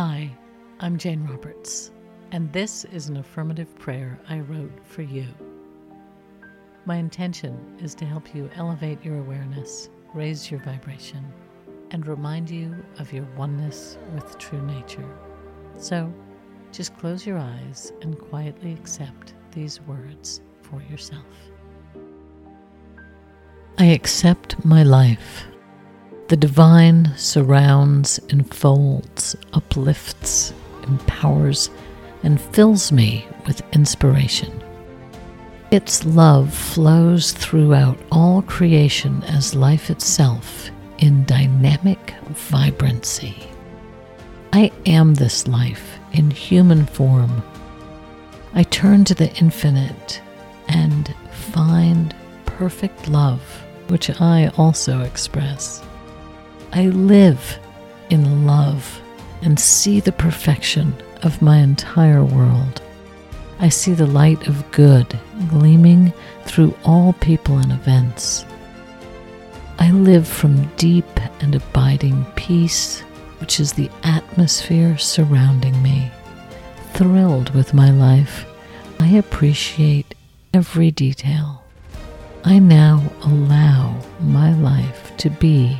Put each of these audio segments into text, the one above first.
Hi, I'm Jane Roberts, and this is an affirmative prayer I wrote for you. My intention is to help you elevate your awareness, raise your vibration, and remind you of your oneness with true nature. So, just close your eyes and quietly accept these words for yourself. I accept my life. The divine surrounds, enfolds, uplifts, empowers, and fills me with inspiration. Its love flows throughout all creation as life itself in dynamic vibrancy. I am this life in human form. I turn to the infinite and find perfect love, which I also express. I live in love and see the perfection of my entire world. I see the light of good gleaming through all people and events. I live from deep and abiding peace, which is the atmosphere surrounding me. Thrilled with my life, I appreciate every detail. I now allow my life to be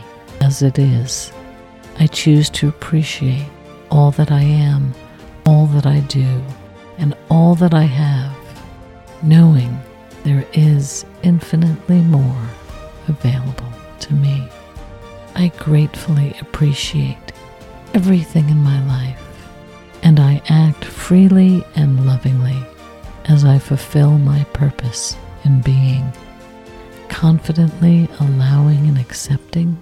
as it is. I choose to appreciate all that I am, all that I do, and all that I have, knowing there is infinitely more available to me. I gratefully appreciate everything in my life, and I act freely and lovingly as I fulfill my purpose in being, confidently allowing and accepting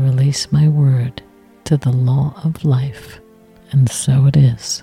release my word to the law of life, and so it is.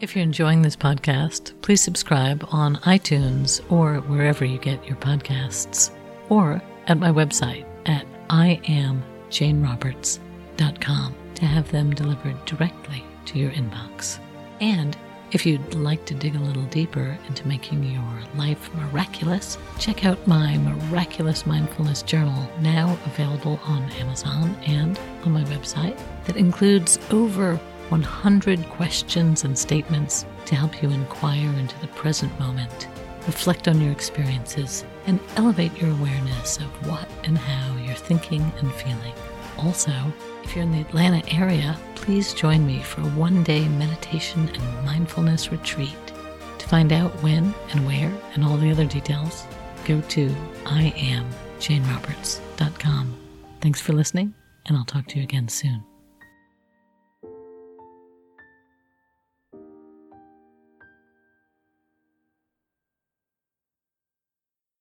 If you're enjoying this podcast, please subscribe on iTunes or wherever you get your podcasts, or at my website at iamjaneroberts.com to have them delivered directly to your inbox. And if you'd like to dig a little deeper into making your life miraculous, check out my Miraculous Mindfulness Journal, now available on Amazon and on my website, that includes over 100 questions and statements to help you inquire into the present moment, reflect on your experiences, and elevate your awareness of what and how you're thinking and feeling. Also, if you're in the Atlanta area, please join me for a one day meditation and mindfulness retreat. To find out when and where and all the other details, go to iamjaneroberts.com. Thanks for listening, and I'll talk to you again soon.